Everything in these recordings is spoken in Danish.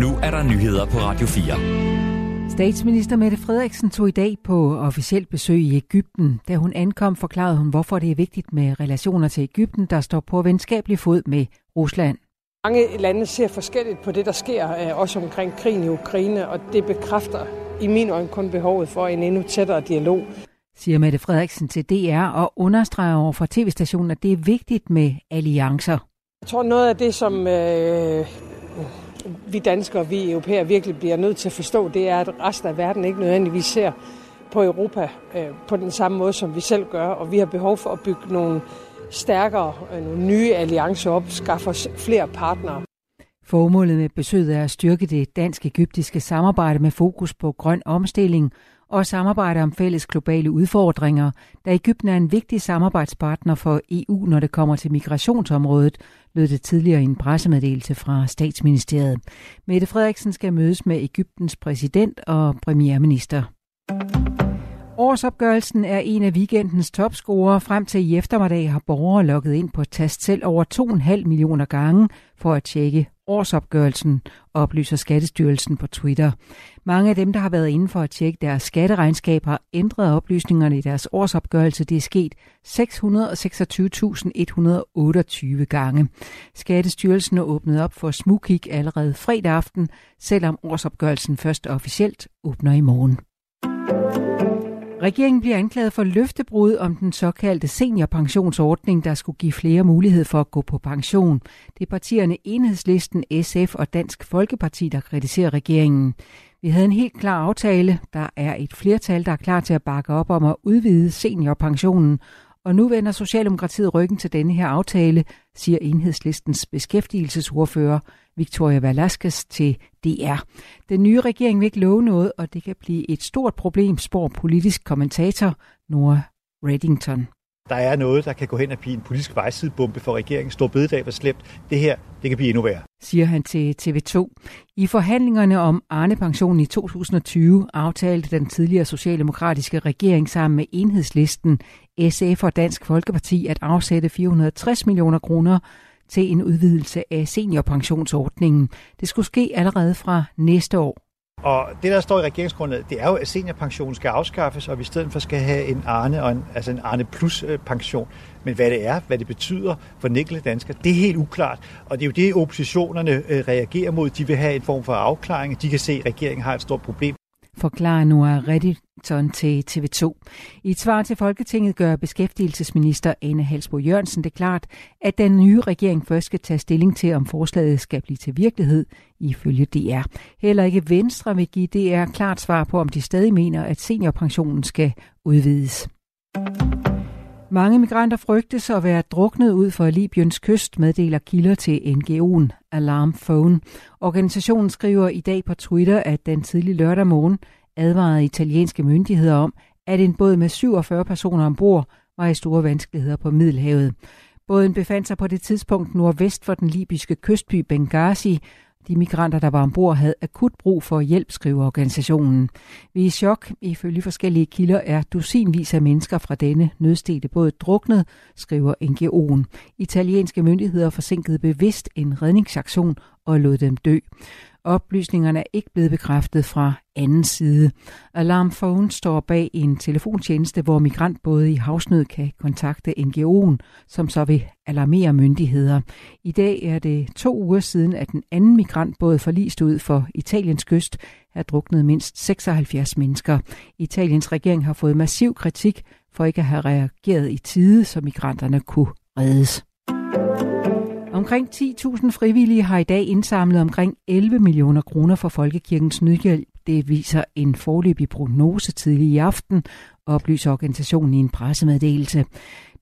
Nu er der nyheder på Radio 4. Statsminister Mette Frederiksen tog i dag på officielt besøg i Ægypten. Da hun ankom, forklarede hun, hvorfor det er vigtigt med relationer til Ægypten, der står på venskabelig fod med Rusland. Mange lande ser forskelligt på det, der sker, øh, også omkring krigen i Ukraine, og det bekræfter i min øjne kun behovet for en endnu tættere dialog. Siger Mette Frederiksen til DR og understreger over for tv-stationen, at det er vigtigt med alliancer. Jeg tror noget af det, som øh, vi danskere, vi europæer virkelig bliver nødt til at forstå, det er, at resten af verden ikke nødvendigvis ser på Europa øh, på den samme måde, som vi selv gør, og vi har behov for at bygge nogle stærkere, øh, nogle nye alliancer op, skaffe os flere partnere. Formålet med besøget er at styrke det dansk-egyptiske samarbejde med fokus på grøn omstilling og samarbejde om fælles globale udfordringer, da Ægypten er en vigtig samarbejdspartner for EU, når det kommer til migrationsområdet, lød det tidligere i en pressemeddelelse fra statsministeriet. Mette Frederiksen skal mødes med Ægyptens præsident og premierminister. Årsopgørelsen er en af weekendens topscorer. Frem til i eftermiddag har borgere logget ind på tast selv over 2,5 millioner gange for at tjekke årsopgørelsen, oplyser Skattestyrelsen på Twitter. Mange af dem, der har været inde for at tjekke deres skatteregnskab, har ændret oplysningerne i deres årsopgørelse. Det er sket 626.128 gange. Skattestyrelsen er åbnet op for smugkig allerede fredag aften, selvom årsopgørelsen først officielt åbner i morgen. Regeringen bliver anklaget for løftebrud om den såkaldte seniorpensionsordning, der skulle give flere mulighed for at gå på pension. Det er partierne Enhedslisten, SF og Dansk Folkeparti, der kritiserer regeringen. Vi havde en helt klar aftale. Der er et flertal, der er klar til at bakke op om at udvide seniorpensionen, og nu vender Socialdemokratiet ryggen til denne her aftale, siger enhedslistens beskæftigelsesordfører Victoria Velasquez til DR. Den nye regering vil ikke love noget, og det kan blive et stort problem, spår politisk kommentator Nora Reddington. Der er noget, der kan gå hen og blive en politisk vejsidebombe for regeringen. Stor bededag var slemt. Det her, det kan blive endnu værre. Siger han til TV2. I forhandlingerne om Arne-pensionen i 2020 aftalte den tidligere socialdemokratiske regering sammen med enhedslisten, SF og Dansk Folkeparti at afsætte 460 millioner kroner til en udvidelse af seniorpensionsordningen. Det skulle ske allerede fra næste år. Og det, der står i regeringsgrundlaget, det er jo, at seniorpensionen skal afskaffes, og vi i stedet for skal have en Arne, og en, altså en Arne plus øh, pension. Men hvad det er, hvad det betyder for den enkelte dansker, det er helt uklart. Og det er jo det, oppositionerne øh, reagerer mod. De vil have en form for afklaring. De kan se, at regeringen har et stort problem forklarer Noah Reddington til TV2. I et svar til Folketinget gør beskæftigelsesminister Anne Halsbo Jørgensen det klart, at den nye regering først skal tage stilling til, om forslaget skal blive til virkelighed, ifølge DR. Heller ikke Venstre vil give DR klart svar på, om de stadig mener, at seniorpensionen skal udvides. Mange migranter frygtes at være druknet ud for Libyens kyst, meddeler kilder til NGO'en Alarm Phone. Organisationen skriver i dag på Twitter, at den tidlig lørdag morgen advarede italienske myndigheder om, at en båd med 47 personer ombord var i store vanskeligheder på Middelhavet. Båden befandt sig på det tidspunkt nordvest for den libyske kystby Benghazi, de migranter, der var ombord, havde akut brug for hjælp, skriver organisationen. Vi er i chok. Ifølge forskellige kilder er dusinvis af mennesker fra denne nødstede både druknet, skriver NGO'en. Italienske myndigheder forsinkede bevidst en redningsaktion og lod dem dø. Oplysningerne er ikke blevet bekræftet fra anden side. Alarm Phone står bag en telefontjeneste, hvor migrantbåde i havsnød kan kontakte NGO'en, som så vil alarmere myndigheder. I dag er det to uger siden, at den anden migrantbåd forlist ud for Italiens kyst er druknet mindst 76 mennesker. Italiens regering har fået massiv kritik for ikke at have reageret i tide, så migranterne kunne reddes. Omkring 10.000 frivillige har i dag indsamlet omkring 11 millioner kroner for Folkekirkens Nødhjælp. Det viser en forløbig prognose tidlig i aften, oplyser organisationen i en pressemeddelelse.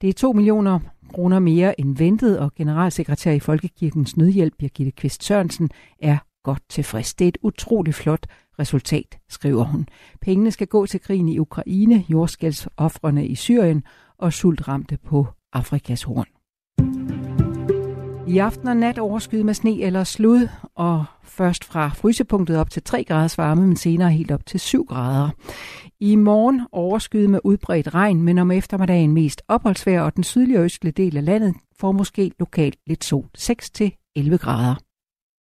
Det er 2 millioner kroner mere end ventet, og generalsekretær i Folkekirkens Nødhjælp, Birgitte Kvist Sørensen, er godt tilfreds. Det er et utroligt flot resultat, skriver hun. Pengene skal gå til krigen i Ukraine, jordskældsoffrene i Syrien og sultramte på Afrikas horn. I aften og nat overskyet med sne eller slud, og først fra frysepunktet op til 3 graders varme, men senere helt op til 7 grader. I morgen overskyet med udbredt regn, men om eftermiddagen mest opholdsvejr, og den sydlige og østlige del af landet får måske lokalt lidt sol 6-11 grader.